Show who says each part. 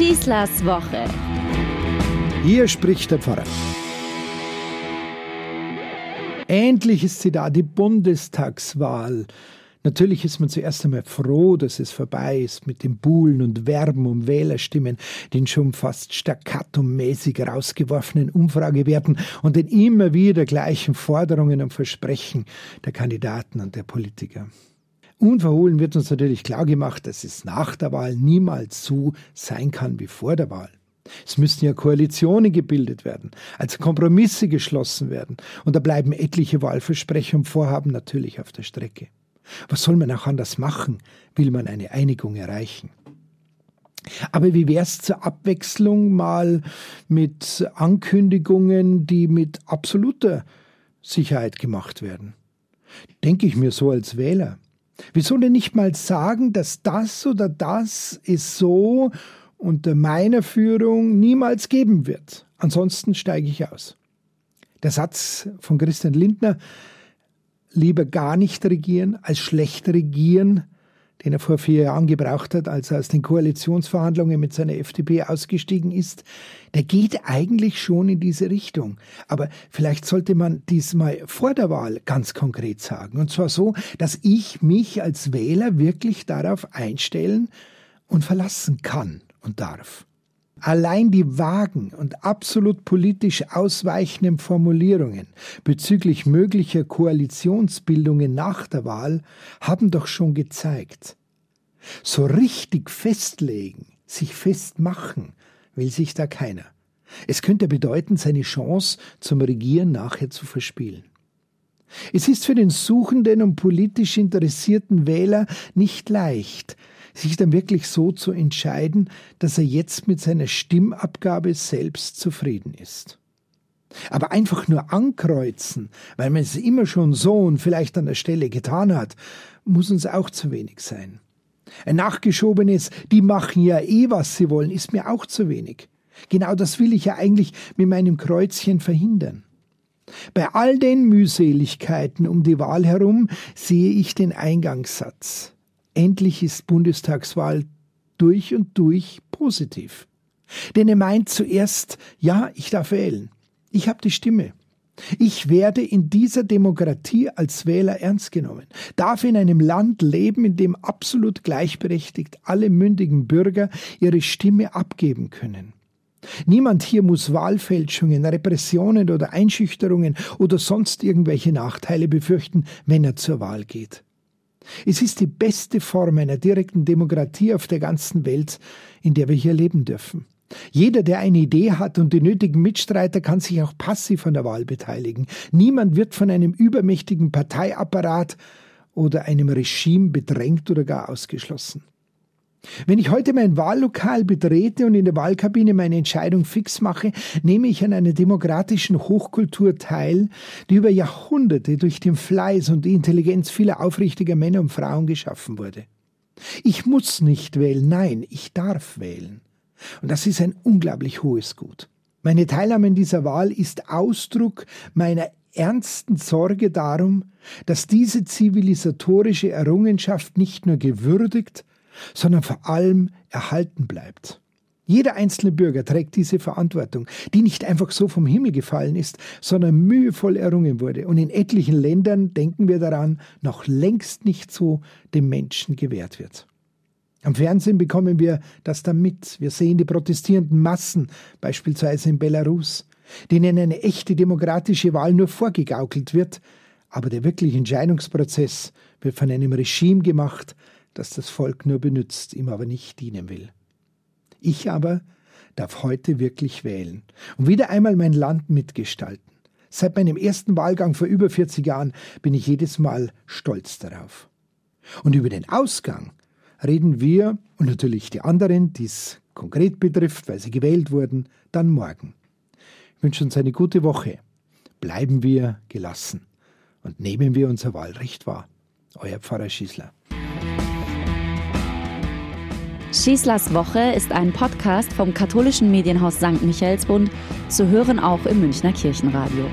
Speaker 1: Schießlers Woche.
Speaker 2: Hier spricht der Pfarrer. Endlich ist sie da, die Bundestagswahl. Natürlich ist man zuerst einmal froh, dass es vorbei ist mit dem Buhlen und Werben um Wählerstimmen, den schon fast staccato-mäßig rausgeworfenen Umfragewerten und den immer wieder gleichen Forderungen und Versprechen der Kandidaten und der Politiker. Unverhohlen wird uns natürlich klargemacht, dass es nach der Wahl niemals so sein kann wie vor der Wahl. Es müssten ja Koalitionen gebildet werden, also Kompromisse geschlossen werden, und da bleiben etliche Wahlversprechen und Vorhaben natürlich auf der Strecke. Was soll man auch anders machen, will man eine Einigung erreichen? Aber wie wäre es zur Abwechslung mal mit Ankündigungen, die mit absoluter Sicherheit gemacht werden? Denke ich mir so als Wähler. Wieso denn nicht mal sagen, dass das oder das es so unter meiner Führung niemals geben wird? Ansonsten steige ich aus. Der Satz von Christian Lindner, lieber gar nicht regieren als schlecht regieren, den er vor vier Jahren gebraucht hat, als er aus den Koalitionsverhandlungen mit seiner FDP ausgestiegen ist, der geht eigentlich schon in diese Richtung. Aber vielleicht sollte man diesmal vor der Wahl ganz konkret sagen. Und zwar so, dass ich mich als Wähler wirklich darauf einstellen und verlassen kann und darf. Allein die vagen und absolut politisch ausweichenden Formulierungen bezüglich möglicher Koalitionsbildungen nach der Wahl haben doch schon gezeigt, so richtig festlegen, sich festmachen, will sich da keiner. Es könnte bedeuten, seine Chance zum Regieren nachher zu verspielen. Es ist für den suchenden und politisch interessierten Wähler nicht leicht, sich dann wirklich so zu entscheiden, dass er jetzt mit seiner Stimmabgabe selbst zufrieden ist. Aber einfach nur ankreuzen, weil man es immer schon so und vielleicht an der Stelle getan hat, muss uns auch zu wenig sein. Ein nachgeschobenes, die machen ja eh, was sie wollen, ist mir auch zu wenig. Genau das will ich ja eigentlich mit meinem Kreuzchen verhindern. Bei all den Mühseligkeiten um die Wahl herum sehe ich den Eingangssatz. Endlich ist Bundestagswahl durch und durch positiv. Denn er meint zuerst, ja, ich darf wählen. Ich habe die Stimme. Ich werde in dieser Demokratie als Wähler ernst genommen, darf in einem Land leben, in dem absolut gleichberechtigt alle mündigen Bürger ihre Stimme abgeben können. Niemand hier muss Wahlfälschungen, Repressionen oder Einschüchterungen oder sonst irgendwelche Nachteile befürchten, wenn er zur Wahl geht. Es ist die beste Form einer direkten Demokratie auf der ganzen Welt, in der wir hier leben dürfen. Jeder, der eine Idee hat und die nötigen Mitstreiter, kann sich auch passiv an der Wahl beteiligen. Niemand wird von einem übermächtigen Parteiapparat oder einem Regime bedrängt oder gar ausgeschlossen. Wenn ich heute mein Wahllokal betrete und in der Wahlkabine meine Entscheidung fix mache, nehme ich an einer demokratischen Hochkultur teil, die über Jahrhunderte durch den Fleiß und die Intelligenz vieler aufrichtiger Männer und Frauen geschaffen wurde. Ich muss nicht wählen, nein, ich darf wählen. Und das ist ein unglaublich hohes Gut. Meine Teilnahme in dieser Wahl ist Ausdruck meiner ernsten Sorge darum, dass diese zivilisatorische Errungenschaft nicht nur gewürdigt, sondern vor allem erhalten bleibt. Jeder einzelne Bürger trägt diese Verantwortung, die nicht einfach so vom Himmel gefallen ist, sondern mühevoll errungen wurde und in etlichen Ländern, denken wir daran, noch längst nicht so dem Menschen gewährt wird. Am Fernsehen bekommen wir das dann mit. Wir sehen die protestierenden Massen, beispielsweise in Belarus, denen eine echte demokratische Wahl nur vorgegaukelt wird, aber der wirkliche Entscheidungsprozess wird von einem Regime gemacht, das das Volk nur benützt, ihm aber nicht dienen will. Ich aber darf heute wirklich wählen und wieder einmal mein Land mitgestalten. Seit meinem ersten Wahlgang vor über 40 Jahren bin ich jedes Mal stolz darauf. Und über den Ausgang reden wir und natürlich die anderen, die es konkret betrifft, weil sie gewählt wurden, dann morgen. Ich wünsche uns eine gute Woche. Bleiben wir gelassen und nehmen wir unser Wahlrecht wahr. Euer Pfarrer Schießler.
Speaker 1: Schießlers Woche ist ein Podcast vom katholischen Medienhaus St. Michaelsbund, zu hören auch im Münchner Kirchenradio.